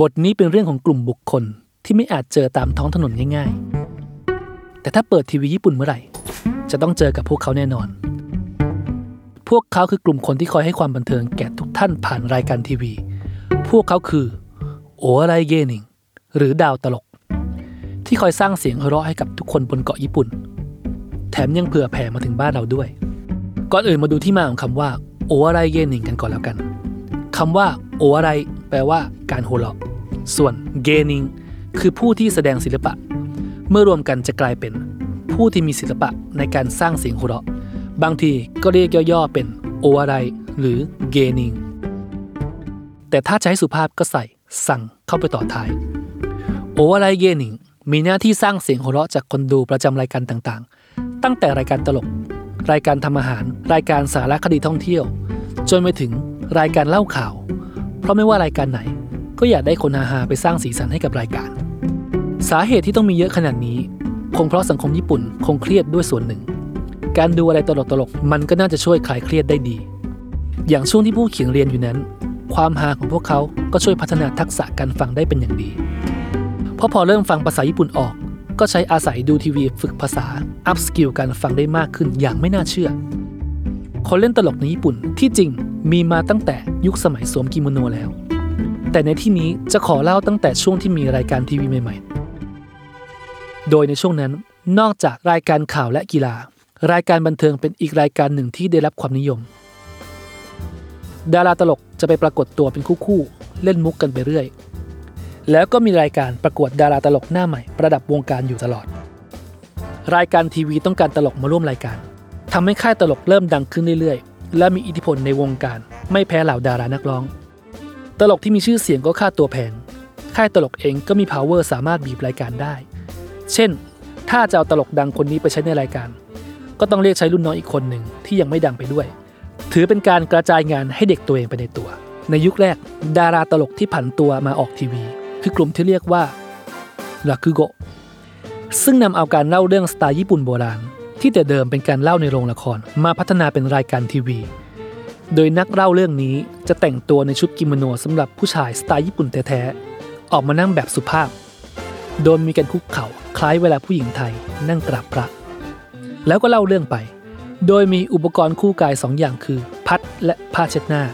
บทนี้เป็นเรื่องของกลุ่มบุคคลที่ไม่อาจเจอตามท้องถนนง่าย ๆ แต่ถ้าเปิดทีวีญี่ปุ่นเมื่อไหร่ จะต้องเจอกับพวกเขาแน่นอน พวกเขาคือกลุ่มคนที่คอยให้ความบันเทิงแก่ทุกท่านผ่านรายการทีวี พวกเขาคือโออะไรเกนิงหรือดาวตลก ที่คอยสร้างเสียงหัวเราะให้กับทุกคนบนเกาะญี่ปุ่น แถมยังเผื่อแผ่มาถึงบ้านเราด้วย ก่อนอื่นมาดูที่มาของคำว่าโออะไรเกนิงกันก่อนแล้วกันคำว่า โออะไร แปลว่าการหัวเราะ ส่วนเกนิงคือผู้ที่แสดงศิลปะ เมื่อรวมกันจะกลายเป็น ผู้ที่มีศิลปะในการสร้างเสียงหัวเราะ บางทีก็เรียกย่อๆเป็นโออะไร หรือเกนิงแต่ถ้าจะให้สุภาพก็ใส่สั่งเข้าไปต่อท้าย โออะไรเกนิงมีหน้าที่สร้างเสียงหัวเราะจากคนดูประจำรายการต่างๆ ตั้งแต่รายการตลก รายการทำอาหาร รายการสารคดีท่องเที่ยว จนไปถึงรายการเล่าข่าว เพราะไม่ว่ารายการไหน ก็อยากได้คนฮาๆไปสร้างสีสันให้กับรายการ สาเหตุที่ต้องมีเยอะขนาดนี้ คงเพราะสังคมญี่ปุ่นคงเครียดด้วยส่วนหนึ่ง การดูอะไรตลกๆมันก็น่าจะช่วยคลายเครียดได้ดี อย่างช่วงที่ผู้เขียนเรียนอยู่นั้น ความฮาของพวกเขาก็ช่วยพัฒนาทักษะการฟังได้เป็นอย่างดีเพราะพอเริ่มฟังภาษาญี่ปุ่นออก ก็ใช้อาศัยดูทีวีฝึกภาษา upskill การฟังได้มากขึ้นอย่างไม่น่าเชื่อ คนเล่นตลกในญี่ปุ่นที่จริงมีมาตั้งแต่ยุคสมัยสวมกิโมโนแล้ว แต่ในที่นี้จะขอเล่าตั้งแต่ช่วงที่มีรายการทีวีใหม่ ๆ โดยในช่วงนั้นนอกจากรายการข่าวและกีฬา รายการบันเทิงเป็นอีกรายการหนึ่งที่ได้รับความนิยม ดาราตลกจะไปปรากฏตัวเป็นคู่ๆเล่นมุกกันไปเรื่อย แล้วก็มีรายการประกวดดาราตลกหน้าใหม่ ประดับวงการอยู่ตลอด รายการทีวีต้องการตลกมาร่วมรายการ ทำให้ค่ายตลกเริ่มดังขึ้นเรื่อยๆ และมีอิทธิพลในวงการ ไม่แพ้เหล่าดารานักร้อง ตลกที่มีชื่อเสียงก็ค่าตัวแพง ค่ายตลกเองก็มี power สามารถบีบรายการได้ เช่น ถ้าจะเอาตลกดังคนนี้ไปใช้ในรายการ ก็ต้องเรียกใช้รุ่นน้องอีกคนหนึ่งที่ยังไม่ดังไปด้วย ถือเป็นการกระจายงานให้เด็กตัวเองไปในตัว ในยุคแรก ดาราตลกที่ผันตัวมาออกทีวี คือกลุ่มที่เรียกว่าลาคุโกซึ่งนำเอาการเล่าเรื่องสไตล์ญี่ปุ่นโบราณ ที่แต่เดิมเป็นการเล่าในโรงละครมาพัฒนาเป็นรายการทีวี โดยนักเล่าเรื่องนี้จะแต่งตัวในชุดกิโมโนสำหรับผู้ชายสไตล์ญี่ปุ่นแท้ๆออกมานั่งแบบสุภาพ โดยมีการคุกเข่าคล้ายเวลาผู้หญิงไทยนั่งกราบพระ แล้วก็เล่าเรื่องไป โดยมีอุปกรณ์คู่กายสองอย่างคือ พัดและผ้าเช็ดหน้า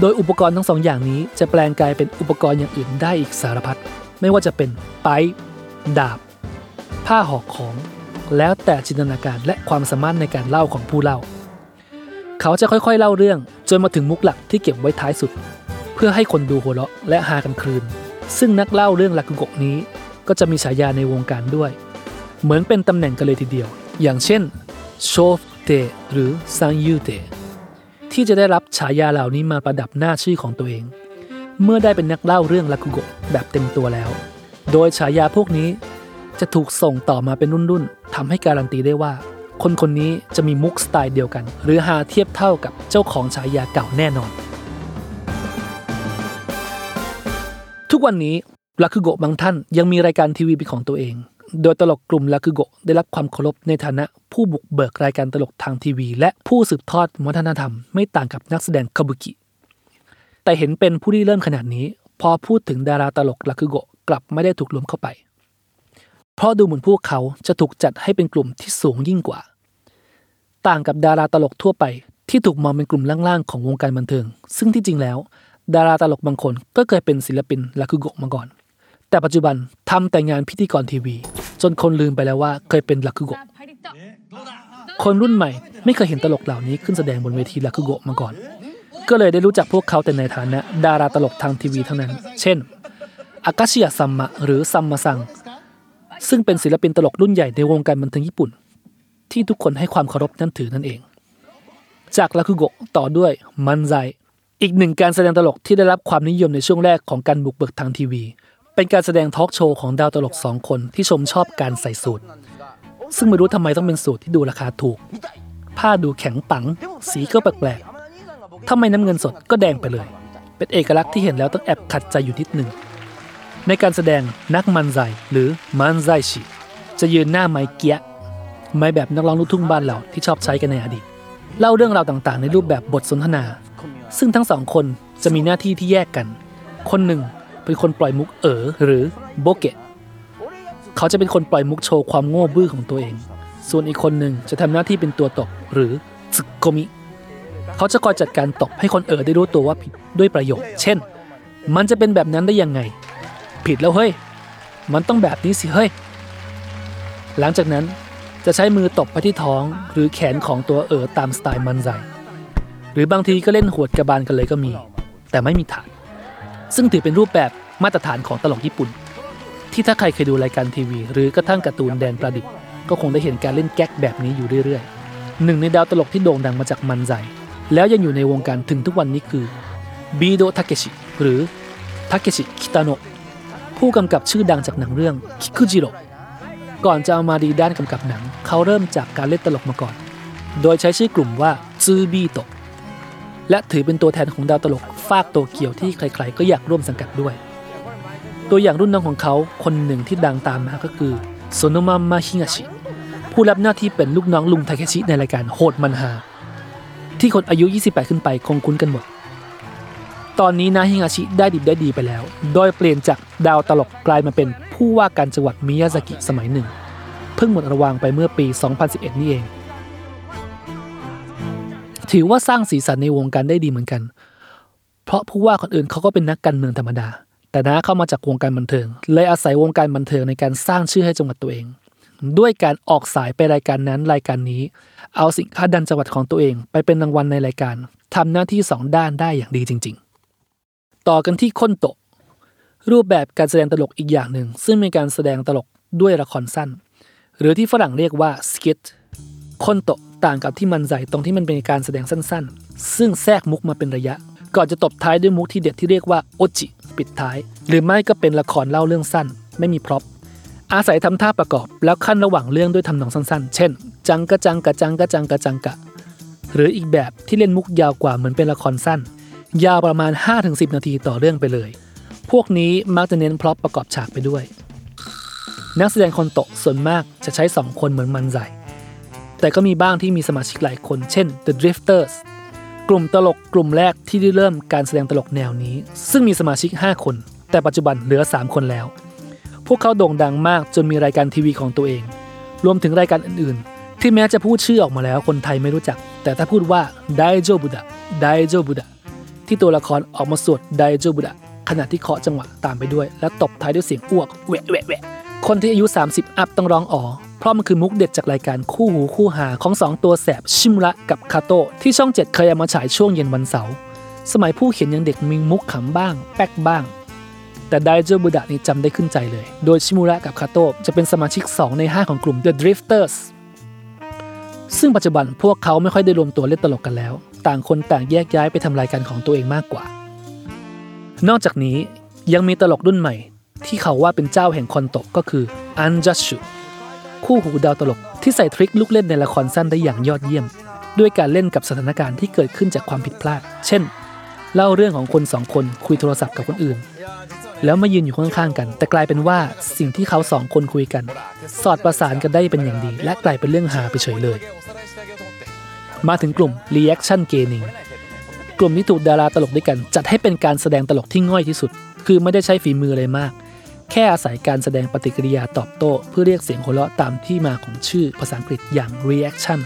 โดยอุปกรณ์ทั้งสองอย่างนี้จะแปลงกายเป็นอุปกรณ์อย่างอื่นได้อีกสารพัดไม่ว่าจะเป็นไปดาบ ผ้าห่อของ แล้วแต่จินตนาการและความสามารถในการเล่าของผู้เล่า เขาจะค่อยๆเล่าเรื่องจนมาถึงมุกหลักที่เก็บไว้ท้ายสุด เพื่อให้คนดูหัวเราะและฮากันคลืน ซึ่งนักเล่าเรื่องลากุโกนี้ ก็จะมีฉายาในวงการด้วย เหมือนเป็นตำแหน่งกันเลยทีเดียว อย่างเช่นโชฟเตหรือซังยูเตที่จะได้รับฉายาเหล่านี้มาประดับหน้าชื่อของตัวเอง เมื่อได้เป็นนักเล่าเรื่องลากุโกแบบเต็มตัวแล้ว โดยฉายาพวกนี้ จะถูกส่งต่อมาเป็นรุ่นๆทำให้การันตีได้ว่า คนคนนี้จะมีมุกสไตล์เดียวกัน หรือหาเทียบเท่ากับเจ้าของฉายาเก่าแน่นอน ทุกวันนี้ลาคุโกบางท่านยังมีรายการทีวีเป็นของตัวเอง โดยตลกกลุ่มลาคุโกได้รับความเคารพในฐานะผู้บุกเบิกรายการตลกทางทีวี และผู้สืบทอดวัฒนธรรมไม่ต่างกับนักแสดงคาบุกิ แต่เห็นเป็นผู้ที่เริ่มขนาดนี้ พอพูดถึงดาราตลกลาคุโกกลับไม่ได้ถูกรวมเข้าไป เพราะดูเหมือนพวกเขาจะถูกจัดให้เป็นกลุ่มที่สูงยิ่งกว่า ต่างกับดาราตลกทั่วไปที่ถูกมองเป็นกลุ่มล่างๆของวงการบันเทิง ซึ่งที่จริงแล้ว ดาราตลกบางคนก็เคยเป็นศิลปินลาคุโกะมาก่อน แต่ปัจจุบันทำแต่งานพิธีกรทีวี จนคนลืมไปแล้วว่าเคยเป็นลาคุโกะคนรุ่นใหม่ไม่เคยเห็นตลกเหล่านี้ขึ้นแสดงบนเวทีลาคุโกะมาก่อน ก็เลยได้รู้จักพวกเขาแต่ในฐานะ ดาราตลกทางทีวีเท่านั้น เช่น อากาชิยะซัมมะหรือซัมมาซัง ซึ่งเป็นศิลปินตลกรุ่นใหญ่ในวงการบันเทิงญี่ปุ่น ที่ทุกคนให้ความเคารพนับถือนั่นเอง จากลาคุโกะต่อด้วยมันไซอีกหนึ่งการแสดงตลกที่ได้รับความนิยมในช่วงแรกของการบุกเบิกทางทีวี เป็นการแสดงทอล์กโชว์ของดาวตลกสองคนที่ชมชอบการใส่สูทซึ่งไม่รู้ทำไมต้องเป็นสูทที่ดูราคาถูก ผ้าดูแข็งปัง สีก็แปลกๆถ้าไม่น้ำเงินสดก็แดงไปเลย เป็นเอกลักษณ์ที่เห็นแล้วต้องแอบขัดใจอยู่นิดหนึ่ง ในการแสดงนักมันไซหรือมันไซชิจะยืนหน้าไม้เกียะไม้แบบนักร้องลูกทุ่งบ้านเราที่ชอบใช้กันในอดีต เล่าเรื่องราวต่างๆ ในรูปแบบบทสนทนา ซึ่งทั้งสองคนจะมีหน้าที่ที่แยกกัน คนหนึ่งเป็นคนปล่อยมุกเอ๋อหรือโบเกะเขาจะเป็นคนปล่อยมุกโชว์ความโง่บื้อของตัวเอง ส่วนอีกคนหนึ่งจะทำหน้าที่เป็นตัวตบหรือซึกโกมิ เขาจะคอยจัดการตบให้คนเอ๋อได้รู้ตัวว่าผิดด้วยประโยค เช่น มันจะเป็นแบบนั้นได้ยังไง ผิดแล้วเฮ้ย มันต้องแบบนี้สิเฮ้ย หลังจากนั้นจะใช้มือตบไปที่ท้องหรือแขนของตัวเอ๋อตามสไตล์มันไซหรือบางทีก็เล่นหวดกระบาลกันเลยก็มี แต่ไม่มีฐาน ซึ่งถือเป็นรูปแบบมาตรฐานของตลกญี่ปุ่น ที่ถ้าใครเคยดูรายการทีวี หรือกระทั่งการ์ตูนแดนประดิษฐ์ก็คงได้เห็นการเล่นแก๊กแบบนี้อยู่เรื่อยๆ หนึ่งในดาวตลกที่โด่งดังมาจากมันไซแล้วยังอยู่ในวงการถึงทุกวันนี้คือบีโดทาเกชิหรือทาเกชิคิตาโนะ ผู้กำกับชื่อดังจากหนังเรื่องคิคุจิโร่ก่อนจะเอามาดีด้านกำกับหนัง เขาเริ่มจากการเล่นตลกมาก่อน โดยใช้ชื่อกลุ่มว่าซูบีโตะและถือเป็นตัวแทนของดาวตลกฟากโตเกียวที่ใครๆ ก็อยากร่วมสังกัดด้วย ตัวอย่างรุ่นน้องของเขาคนหนึ่งที่ดังตามมาก็คือโซโนมะมาฮิงาชิ ผู้รับหน้าที่เป็นลูกน้องลุงทาเคชิในรายการโหดมันฮาที่คนอายุ 28 ขึ้นไปคงคุ้นกันหมด ตอนนี้นาฮิงาชิได้ดิบได้ดีไปแล้ว โดยเปลี่ยนจากดาวตลกกลายมาเป็นผู้ว่าการจังหวัดมิยาซากิสมัยหนึ่ง เพิ่งหมดระวางไปเมื่อปี 2011 นี่เอง ถือว่าสร้างสีสันในวงการได้ดีเหมือนกัน เพราะผู้ว่าคนอื่นเขาก็เป็นนักการเมืองธรรมดา แต่น้าเข้ามาจากวงการบันเทิง เลยอาศัยวงการบันเทิงในการสร้างชื่อให้จังหวัดตัวเอง ด้วยการออกสายไปรายการนั้นรายการนี้ เอาสินค้าดันจังหวัดของตัวเอง ไปเป็นรางวัลในรายการทำหน้าที่สองด้านได้อย่างดีจริง ๆ ต่อกันที่ค้นโตะ รูปแบบการแสดงตลกอีกอย่างหนึ่ง ซึ่งเป็นการแสดงตลกด้วยละครสั้น หรือที่ฝรั่งเรียกว่า skit コントต่างกับที่漫才ตรงที่มันเป็นการแสดงสั้นๆ ซึ่งแทรกมุกมาเป็นระยะ ก่อนจะตบท้ายด้วยมุกที่เด็ดที่เรียกว่าオチปิดท้าย หรือไม่ก็เป็นละครเล่าเรื่องสั้น ไม่มี prop อาศัยทำท่าประกอบ แล้วคั่นระหว่างเรื่องด้วยทำนองสั้นๆ เช่น จังกะจังกะจังกะจังกะจังกะ หรืออีกแบบที่เล่นมุกยาวกว่าเหมือนเป็นละครสั้น ยาวประมาณ 5-10 นาทีต่อเรื่องไปเลย พวกนี้มักจะเน้น prop ประกอบฉากไปด้วย นักแสดงคนโตะส่วนมากจะใช้ 2 คนเหมือนมันใส่แต่ก็มีบ้างที่มีสมาชิกหลายคน เช่น The Drifters กลุ่มตลกกลุ่มแรกที่ได้เริ่มการแสดงตลกแนวนี้ ซึ่งมีสมาชิก 5 คน แต่ปัจจุบันเหลือ 3 คนแล้ว พวกเขาโด่งดังมากจนมีรายการทีวีของตัวเอง รวมถึงรายการอื่น ๆ ที่แม้จะพูดชื่อออกมาแล้วคนไทยไม่รู้จัก แต่ถ้าพูดว่าไดโจบุดะไดโจบุดะ ที่ตัวละครออกมาสวดไดโจบุดะขณะที่เคาะจังหวะตามไปด้วย และตบท้ายด้วยเสียงอ้วกแหวะแหวะแหวะคนที่อายุ 30 อัพต้องร้องอ๋อ เพราะมันคือมุกเด็ดจากรายการคู่หูคู่หาของ 2 ตัวแสบชิมุระกับคาโตที่ช่อง 7 เคยเอามาฉายช่วงเย็นวันเสาร์สมัยผู้เขียนยังเด็กมีมุกขำบ้าง แป๊กบ้าง แต่ไดโจบุดะนี่จำได้ขึ้นใจเลย โดยชิมุระกับคาโตจะเป็นสมาชิก 2 ใน 5 ของกลุ่ม The Drifters ซึ่งปัจจุบันพวกเขาไม่ค่อยได้รวมตัวเล่นตลกกันแล้ว ต่างคนต่างแยกย้ายไปทำรายการของตัวเองมากกว่า นอกจากนี้ยังมีตลกรุ่นใหม่ ที่เขาว่าเป็นเจ้าแห่งคอนโตะก็คืออันจัชชุคู่หูดาวตลกที่ใส่ทริคลูกเล่นในละครสั้นได้อย่างยอดเยี่ยม ด้วยการเล่นกับสถานการณ์ที่เกิดขึ้นจากความผิดพลาด เช่น เล่าเรื่องของคนสองคนคุยโทรศัพท์กับคนอื่น แล้วมายืนอยู่ข้างๆกัน แต่กลายเป็นว่าสิ่งที่เขาสองคนคุยกัน สอดประสานกันได้เป็นอย่างดี และกลายเป็นเรื่องหาไปเฉยเลย มาถึงกลุ่ม reaction gaming กลุ่มนี้ถูกดาราตลกด้วยกัน จัดให้เป็นการแสดงตลกที่ง่อยที่สุด คือไม่ได้ใช้ฝีมืออะไรมาก แค่อาศัยการแสดงปฏิกิริยาตอบโต้ เพื่อเรียกเสียงหัวเราะตามที่มาของชื่อภาษาอังกฤษอย่าง reaction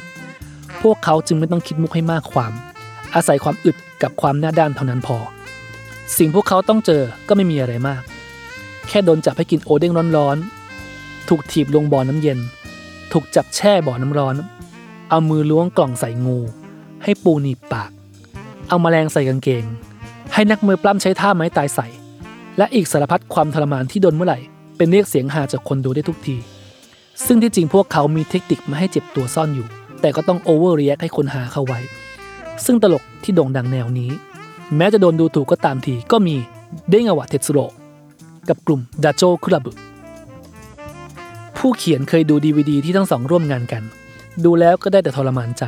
พวกเขาจึงไม่ต้องคิดมุกให้มากความ อาศัยความอึดกับความหน้าด้านเท่านั้นพอ สิ่งพวกเขาต้องเจอก็ไม่มีอะไรมาก แค่โดนจับให้กินโอเด้งร้อนๆ ถูกถีบลงบ่อน้ำเย็น ถูกจับแช่บ่อน้ำร้อน เอามือล้วงกล่องใส่งู ให้ปูหนีบปาก เอามาแมลงใส่กางเกง ให้นักมวยปล้ำใช้ท่าไม้ตายใส่ และอีกสารพัดความทรมานที่โดนเมื่อไหร่ เป็นเรียกเสียงฮาจากคนดูได้ทุกที ซึ่งที่จริงพวกเขามีเทคนิคมาให้เจ็บตัวซ่อนอยู่ แต่ก็ต้องโอเวอร์เรียกให้คนหาเข้าไว้ ซึ่งตลกที่โด่งดังแนวนี้ แม้จะโดนดูถูกก็ตามทีก็มีเด้งอวะเทตสุโรกับกลุ่มดาโจคุระบุผู้เขียนเคยดูดีวดีที่ทั้งสองร่วมงานกัน ดูแล้วก็ได้แต่ทรมานใจ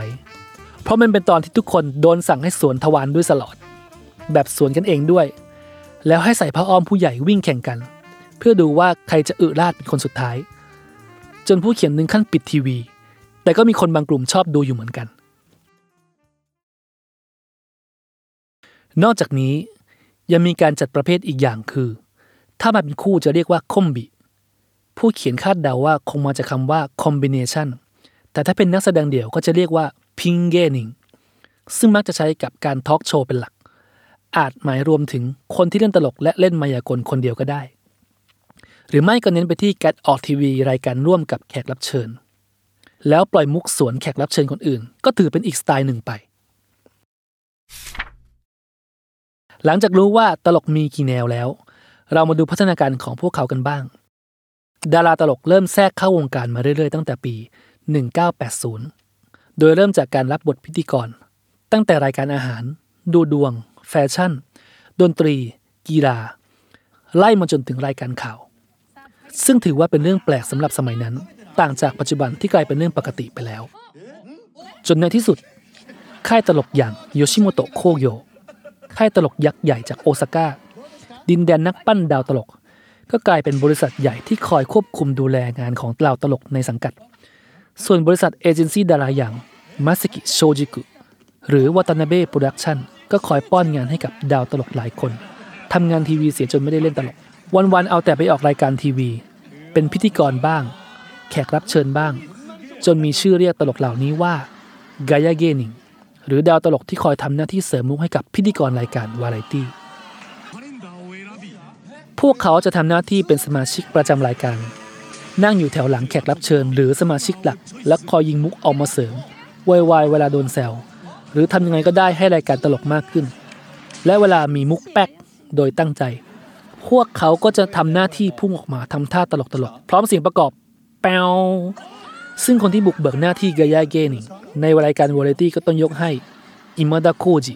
เพราะมันเป็นตอนที่ทุกคนโดนสั่งให้สวนทวารด้วยสลอด แบบสวนกันเองด้วย แล้วให้ใส่ผ้าอ้อมผู้ใหญ่วิ่งแข่งกัน เพื่อดูว่าใครจะอึราดเป็นคนสุดท้าย จนผู้เขียนนึงขั้นปิดทีวี แต่ก็มีคนบางกลุ่มชอบดูอยู่เหมือนกัน นอกจากนี้ยังมีการจัดประเภทอีกอย่างคือ ถ้ามาเป็นคู่จะเรียกว่าคอมบิ ผู้เขียนคาดเดาว่าคงมาจากคำว่า combination แต่ถ้าเป็นนักแสดงเดี่ยวก็จะเรียกว่า p i n g a n i n g ซึ่งมักจะใช้กับการทอล์กโชว์เป็นหลัก อาจหมายรวมถึงคนที่เล่นตลกและเล่นมายากลคนเดียวก็ได้ หรือไม่ก็เน้นไปที่การออกทีวีรายการร่วมกับแขกรับเชิญ แล้วปล่อยมุกสวนแขกรับเชิญคนอื่น ก็ถือเป็นอีกสไตล์หนึ่งไป หลังจากรู้ว่าตลกมีกี่แนวแล้ว เรามาดูพัฒนาการของพวกเขากันบ้าง ดาราตลกเริ่มแทรกเข้าวงการมาเรื่อยๆ ตั้งแต่ปี 1980 โดยเริ่มจากการรับบทพิธีกร ตั้งแต่รายการอาหาร ดูดวง แฟชั่น ดนตรี กีฬา ไล่มาจนถึงรายการข่าว ซึ่งถือว่าเป็นเรื่องแปลกสำหรับสมัยนั้น ต่างจากปัจจุบันที่กลายเป็นเรื่องปกติไปแล้ว จนในที่สุด ค่ายตลกอย่างโยชิโมโตะโคเกียว ค่ายตลกยักษ์ใหญ่จากโอซาก้า ดินแดนนักปั้นดาวตลก ก็กลายเป็นบริษัทใหญ่ที่คอยควบคุมดูแลงานของดาวตลกในสังกัด ส่วนบริษัทเอเจนซี่ดาราอย่างมาสกิโชจิกุหรือวาตานาเบะโปรดักชั่นก็คอยป้อนงานให้กับดาวตลกหลายคนทำงานทีวีเสียจนไม่ได้เล่นตลก วันๆเอาแต่ไปออกรายการทีวี เป็นพิธีกรบ้าง แขกรับเชิญบ้าง จนมีชื่อเรียกตลกเหล่านี้ว่ากายาเกนิง หรือดาวตลกที่คอยทำหน้าที่เสริมมุกให้กับพิธีกรรายการวาไรตี้พวกเขาจะทำหน้าที่เป็นสมาชิกประจำรายการ นั่งอยู่แถวหลังแขกรับเชิญ หรือสมาชิกหลัก และคอยยิงมุกออกมาเสริมวายวายเวลาโดนแซวหรือทำยังไงก็ได้ให้รายการตลกมากขึ้น และเวลามีมุกแป๊กโดยตั้งใจ พวกเขาก็จะทำหน้าที่พุ่งออกมาทำท่าตลกตลกๆพร้อมเสียงประกอบ แปวซึ่งคนที่บุกเบิกหน้าที่ガヤ芸人 ในรายการวาไรตี้ก็ต้องยกให้อิมาดาโคจิ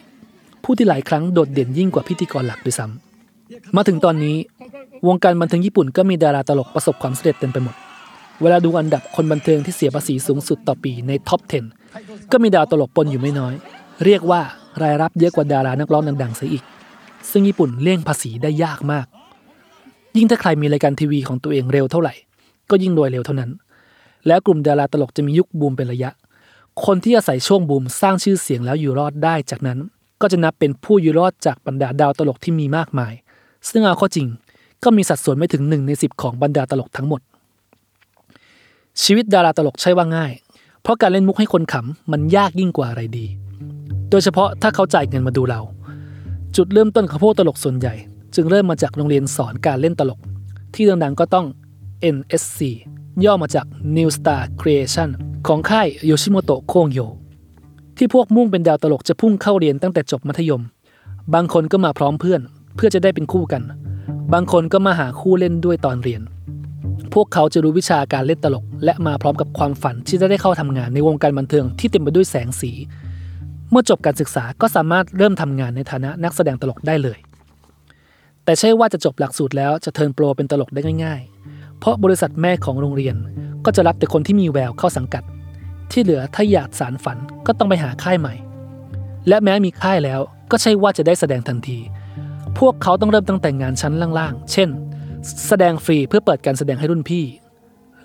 ผู้ที่หลายครั้งโดดเด่นยิ่งกว่าพิธีกรหลักด้วยซ้ำมาถึงตอนนี้ วงการบันเทิงญี่ปุ่นก็มีดาราตลกประสบความสำเร็จเต็มไปหมด เวลาดูอันดับคนบันเทิงที่เสียภาษีสูงสุดต่อปีในท็อป 10 ก็มีดาวตลกปนอยู่ไม่น้อย เรียกว่ารายรับเยอะกว่าดารานักร้องดังๆเสียอีก ซึ่งญี่ปุ่นเลี่ยงภาษีได้ยากมาก ยิ่งถ้าใครมีรายการทีวีของตัวเองเร็วเท่าไหร่ ก็ยิ่งรวยเร็วเท่านั้น แล้วกลุ่มดาราตลกจะมียุคบูมเป็นระยะ คนที่อาศัยช่วงบูมสร้างชื่อเสียงแล้วอยู่รอดได้จากนั้น ก็จะนับเป็นผู้อยู่รอดจากบรรดาดาวตลกที่มีมากมาย ซึ่งเอาข้อจริงก็มีสัดส่วนไม่ถึงหนึ่งในสิบของบรรดาตลกทั้งหมด ชีวิตดาราตลกใช่ว่าง่าย เพราะการเล่นมุกให้คนขำมันยากยิ่งกว่าอะไรดี โดยเฉพาะถ้าเขาจ่ายเงินมาดูเรา จุดเริ่มต้นของพวกตลกส่วนใหญ่ จึงเริ่มมาจากโรงเรียนสอนการเล่นตลก ที่ดังๆก็ต้อง NSC ย่อมาจาก New Star Creation ของค่ายโยชิโมโตะโคงโย ที่พวกมุ่งเป็นดาวตลกจะพุ่งเข้าเรียนตั้งแต่จบมัธยม บางคนก็มาพร้อมเพื่อน เพื่อจะได้เป็นคู่กัน บางคนก็มาหาคู่เล่นด้วยตอนเรียน พวกเขาจะรู้วิชาการเล่นตลก และมาพร้อมกับความฝันที่จะได้เข้าทำงานในวงการบันเทิงที่เต็มไปด้วยแสงสี เมื่อจบการศึกษาก็สามารถเริ่มทำงานในฐานะนักแสดงตลกได้เลย แต่ใช่ว่าจะจบหลักสูตรแล้วจะเทิร์นโปรเป็นตลกได้ง่าย ๆ เพราะบริษัทแม่ของโรงเรียนก็จะรับแต่คนที่มีแววเข้าสังกัด ที่เหลือถ้าอยากสารฝันก็ต้องไปหาค่ายใหม่ และแม้มีค่ายแล้วก็ใช่ว่าจะได้แสดงทันที พวกเขาต้องเริ่มตั้งแต่งานชั้นล่างๆ เช่น แสดงฟรีเพื่อเปิดการแสดงให้รุ่นพี่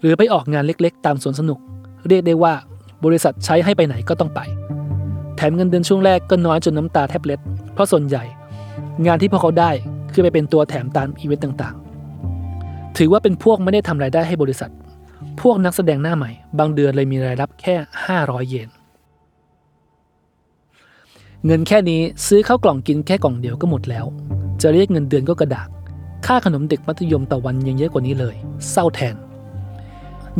หรือไปออกงานเล็กๆ ตามสวนสนุก เรียกได้ว่าบริษัทใช้ให้ไปไหนก็ต้องไป แถมเงินเดือนช่วงแรกก็น้อยจนน้ำตาแทบเล็ด เพราะส่วนใหญ่ งานที่พวกเขาได้คือไปเป็นตัวแถมตามอีเวนต์ต่างๆ ถือว่าเป็นพวกไม่ได้ทำรายได้ให้บริษัท พวกนักแสดงหน้าใหม่ บางเดือนเลยมีรายรับแค่ 500 เยน เงินแค่นี้ซื้อข้าวกล่องกินแค่กล่องเดียวก็หมดแล้ว จะเรียกเงินเดือนก็กระดาก ค่าขนมเด็กมัธยมต่อวันยังเยอะกว่านี้เลย เศร้าแทน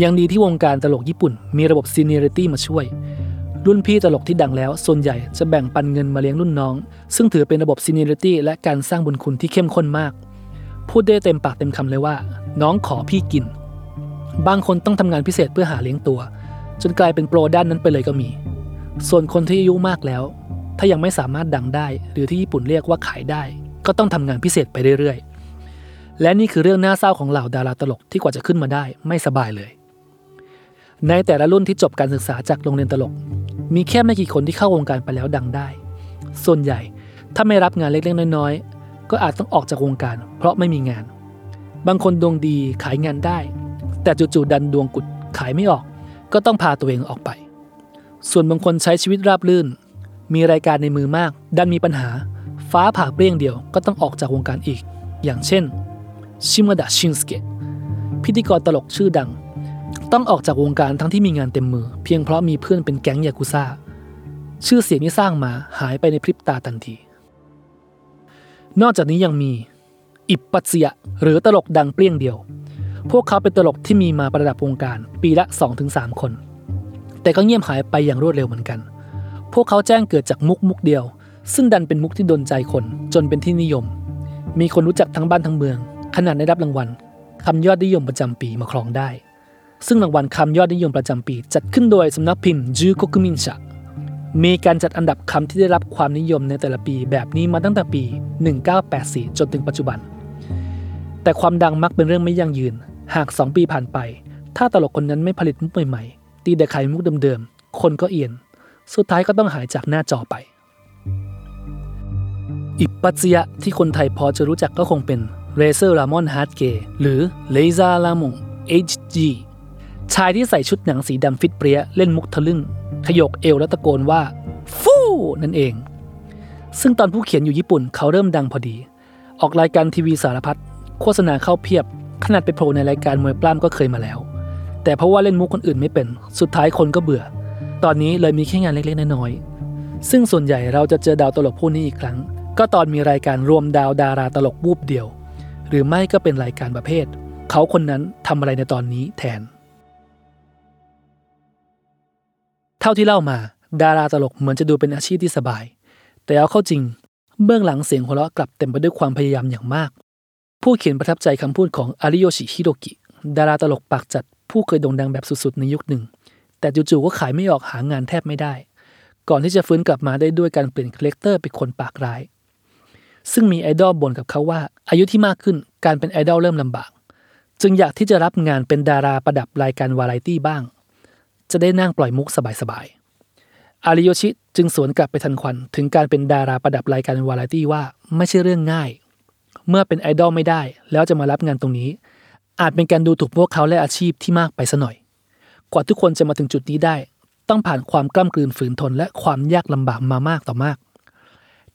ยังดีที่วงการตลกญี่ปุ่น มีระบบซีเนียริตี้มาช่วย รุ่นพี่ตลกที่ดังแล้ว ส่วนใหญ่จะแบ่งปันเงินมาเลี้ยงรุ่นน้อง ซึ่งถือเป็นระบบซีเนียริตี้และการสร้างบุญคุณที่เข้มข้นมาก พูดได้เต็มปากเต็มคำเลยว่า น้องขอพี่กิน บางคนต้องทำงานพิเศษเพื่อหาเลี้ยงตัว จนกลายเป็นโปรด้านนั้นไปเลยก็มี ส่วนคนที่อายุมากแล้ว ถ้ายังไม่สามารถดังได้ หรือที่ญี่ปุ่นเรียกว่าขายได้ ก็ต้องทำงานพิเศษไปเรื่อยๆ และนี่คือเรื่องน่าเศร้าของเหล่าดาราตลกที่กว่าจะขึ้นมาได้ไม่สบายเลย ในแต่ละรุ่นที่จบการศึกษาจากโรงเรียนตลก มีแค่ไม่กี่คนที่เข้าวงการไปแล้วดังได้ ส่วนใหญ่ถ้าไม่รับงานเล็กๆน้อยๆก็อาจต้องออกจากวงการ เพราะไม่มีงาน บางคนดวงดีขายงานได้ แต่จู่ๆดันดวงกุดขายไม่ออก ก็ต้องพาตัวเองออกไป ส่วนบางคนใช้ชีวิตราบรื่น มีรายการในมือมาก ดันมีปัญหา ฟ้าผ่าเปรี้ยงเดียวก็ต้องออกจากวงการอีก อย่างเช่น ชิมดะชินสเกะพิธีกรตลกชื่อดัง ต้องออกจากวงการทั้งที่มีงานเต็มมือ เพียงเพราะมีเพื่อนเป็นแก๊งยากุซ่าชื่อเสียงที่สร้างมาหายไปในพริบตาทันที นอกจากนี้ยังมี อิปปัตเซียหรือตลกดังเปรี้ยงเดียว พวกเขาเป็นตลกที่มีมาประดับวงการ ปีละ 2-3 คน แต่ก็เงียบหายไปอย่างรวดเร็วเหมือนกัน พวกเขาแจ้งเกิดจากมุกมุกเดียว ซึ่งดันเป็นมุกที่โดนใจคนจนเป็นที่นิยม มีคนรู้จักทั้งบ้านทั้งเมือง ขนาดได้รับรางวัลคำยอดนิยมประจำปีมาครองได้ ซึ่งรางวัลคำยอดนิยมประจำปี จัดขึ้นโดยสำนักพิมพ์จูโกคุมินชะมีการจัดอันดับคำที่ได้รับความนิยมในแต่ละปีแบบนี้มาตั้งแต่ปี 1984 จนถึงปัจจุบัน แต่ความดังมักเป็นเรื่องไม่ยั่งยืน หาก 2 ปีผ่านไป ถ้าตลกคนนั้นไม่ผลิตมุกใหม่ๆ ดีแต่ขายมุกเดิมๆ คนก็เอียน สุดท้ายก็ต้องหายจากหน้าจอไปอิปปัตเซียที่คนไทยพอจะรู้จักก็คงเป็น Razor Ramon Hard Gay หรือเลซาลามง HG ชายที่ใส่ชุดหนังสีดำฟิตเปรี้ยเล่นมุกทะลึ่ง ขยกเอวแล้วตะโกนว่า ฟู่นั่นเอง ซึ่งตอนผู้เขียนอยู่ญี่ปุ่นเขาเริ่มดังพอดี ออกรายการทีวีสารพัดโฆษณาเข้าเพียบ ขนาดไปโผล่ในรายการมวยปล้ำก็เคยมาแล้ว แต่เพราะว่าเล่นมุกคนอื่นไม่เป็น สุดท้ายคนก็เบื่อ ตอนนี้เลยมีแค่งานเล็กๆน้อยๆซึ่งส่วนใหญ่เราจะเจอดาวตลกผู้นี้อีกครั้ง ก็ตอนมีรายการรวมดาวดาราตลกวูบเดียว หรือไม่ก็เป็นรายการประเภท เขาคนนั้นทำอะไรในตอนนี้แทน เท่าที่เล่ามา ดาราตลกเหมือนจะดูเป็นอาชีพที่สบาย แต่เอาเข้าจริง เบื้องหลังเสียงหัวเราะกลับเต็มไปด้วยความพยายามอย่างมาก ผู้เขียนประทับใจคำพูดของอาริโยชิฮิโรกิ ดาราตลกปากจัดผู้เคยโด่งดังแบบสุดๆ ในยุคหนึ่ง แต่จู่ๆก็ขายไม่ออกหางานแทบไม่ได้ ก่อนที่จะฟื้นกลับมาได้ด้วยการเปลี่ยนคาแรคเตอร์เป็นคนปากร้าย ซึ่งมีไอดอลบ่นกับเขาว่า อายุที่มากขึ้นการเป็นไอดอลเริ่มลำบาก จึงอยากที่จะรับงานเป็นดาราประดับรายการวาไรตี้บ้าง จะได้นั่งปล่อยมุกสบายๆ อาริโยชิจึงสวนกลับไปทันควันถึงการเป็นดาราประดับรายการวาไรตี้ว่าไม่ใช่เรื่องง่าย เมื่อเป็นไอดอลไม่ได้ แล้วจะมารับงานตรงนี้ อาจเป็นการดูถูกพวกเขาและอาชีพที่มากไปซะหน่อย กว่าทุกคนจะมาถึงจุดนี้ได้ ต้องผ่านความกล้ำกลืนฝืนทนและความยากลำบากมามากต่อมาก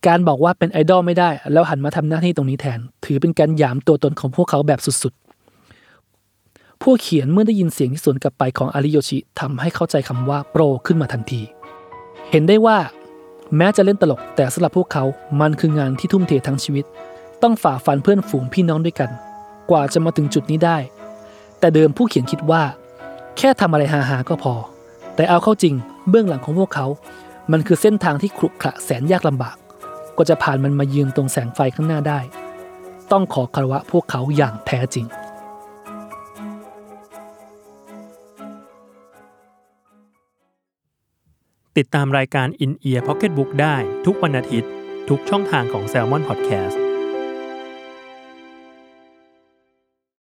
การบอกว่าเป็นไอดอลไม่ได้ แล้วหันมาทำหน้าที่ตรงนี้แทน ถือเป็นการหยามตัวตนของพวกเขาแบบสุดๆ ผู้เขียนเมื่อได้ยินเสียงที่สวนกลับไปของอาริโยชิทำให้เข้าใจคำว่าโปรขึ้นมาทันที เห็นได้ว่า แม้จะเล่นตลกแต่สำหรับพวกเขา มันคืองานที่ทุ่มเททั้งชีวิต ต้องฝ่าฟันเพื่อนฝูงพี่น้องด้วยกัน กว่าจะมาถึงจุดนี้ได้ แต่เดิมผู้เขียนคิดว่า แค่ทำอะไรฮาๆก็พอ แต่เอาเข้าจริงเบื้องหลังของพวกเขา มันคือเส้นทางที่ขรุขระแสนยากลำบากกว่าจะผ่านมันมายืนตรงแสงไฟข้างหน้าได้ ต้องขอคารวะพวกเขาอย่างแท้จริงติดตามรายการ In Ear Pocket Book ได้ทุกวันอาทิตย์ ทุกช่องทางของ Salmon Podcast